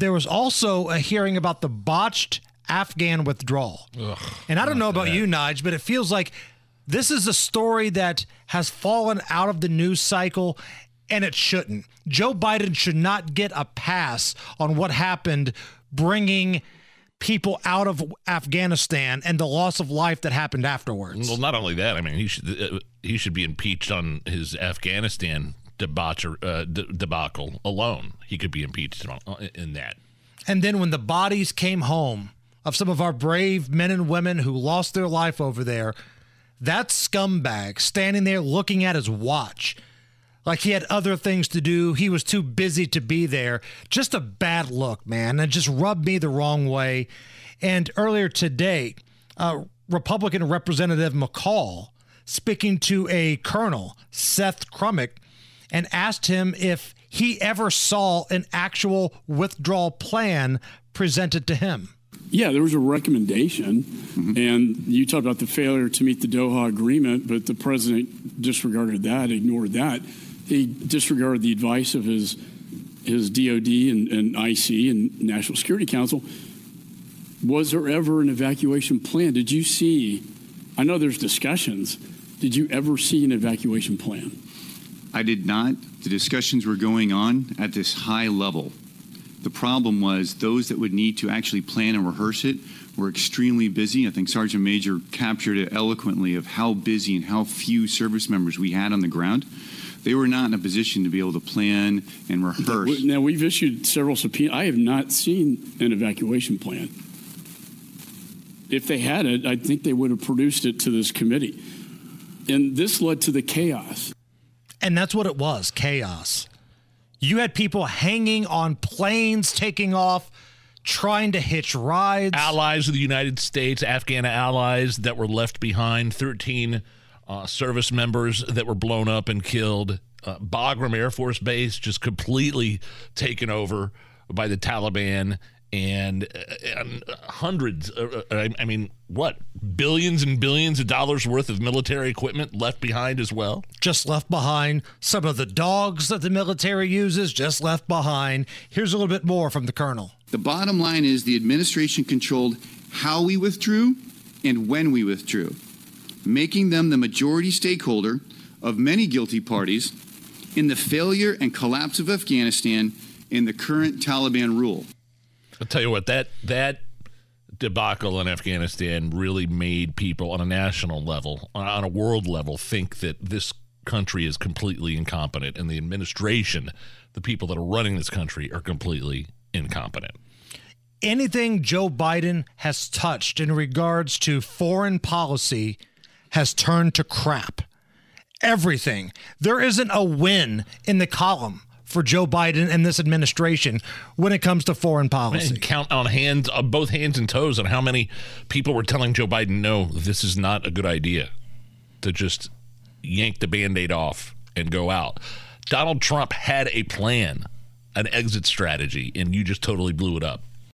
There was also a hearing about the botched Afghan withdrawal. Ugh, and I don't know about that. you, Nige, but it feels like this is a story that has fallen out of the news cycle and it shouldn't. Joe Biden should not get a pass on what happened bringing people out of Afghanistan and the loss of life that happened afterwards. Well, not only that, I mean, he should uh, he should be impeached on his Afghanistan debaucher, uh, de- debacle alone. He could be impeached uh, in that. And then when the bodies came home of some of our brave men and women who lost their life over there, that scumbag standing there looking at his watch like he had other things to do, he was too busy to be there. Just a bad look, man. And just rubbed me the wrong way. And earlier today, uh, Republican Representative McCaul speaking to a colonel, Seth Krummrich, and asked him if he ever saw an actual withdrawal plan presented to him. Yeah, there was a recommendation, mm-hmm. and you talked about the failure to meet the Doha agreement, but the president disregarded that, ignored that. He disregarded the advice of his his DoD and, and IC and National Security Council. Was there ever an evacuation plan? Did you see? I know there's discussions. Did you ever see an evacuation plan? I did not. The discussions were going on at this high level. The problem was those that would need to actually plan and rehearse it were extremely busy. I think Sergeant Major captured it eloquently of how busy and how few service members we had on the ground. They were not in a position to be able to plan and rehearse. Now we've issued several subpoenas. I have not seen an evacuation plan. If they had it, I think they would have produced it to this committee. And this led to the chaos. And that's what it was chaos. You had people hanging on planes, taking off, trying to hitch rides. Allies of the United States, Afghan allies that were left behind, 13 uh, service members that were blown up and killed. Uh, Bagram Air Force Base just completely taken over by the Taliban. And, uh, and hundreds, uh, uh, I, I mean, what, billions and billions of dollars worth of military equipment left behind as well? just left behind. Some of the dogs that the military uses just left behind. Here's a little bit more from the colonel. The bottom line is the administration controlled how we withdrew and when we withdrew, making them the majority stakeholder of many guilty parties in the failure and collapse of Afghanistan in the current Taliban rule. I'll tell you what that that debacle in Afghanistan really made people on a national level, on a world level, think that this country is completely incompetent, and the administration, the people that are running this country, are completely incompetent. Anything Joe Biden has touched in regards to foreign policy has turned to crap. Everything. There isn't a win in the column for Joe Biden and this administration when it comes to foreign policy. And count on hands, on both hands and toes, on how many people were telling Joe Biden, "No, this is not a good idea," to just yank the band-aid off and go out. Donald Trump had a plan, an exit strategy, and you just totally blew it up.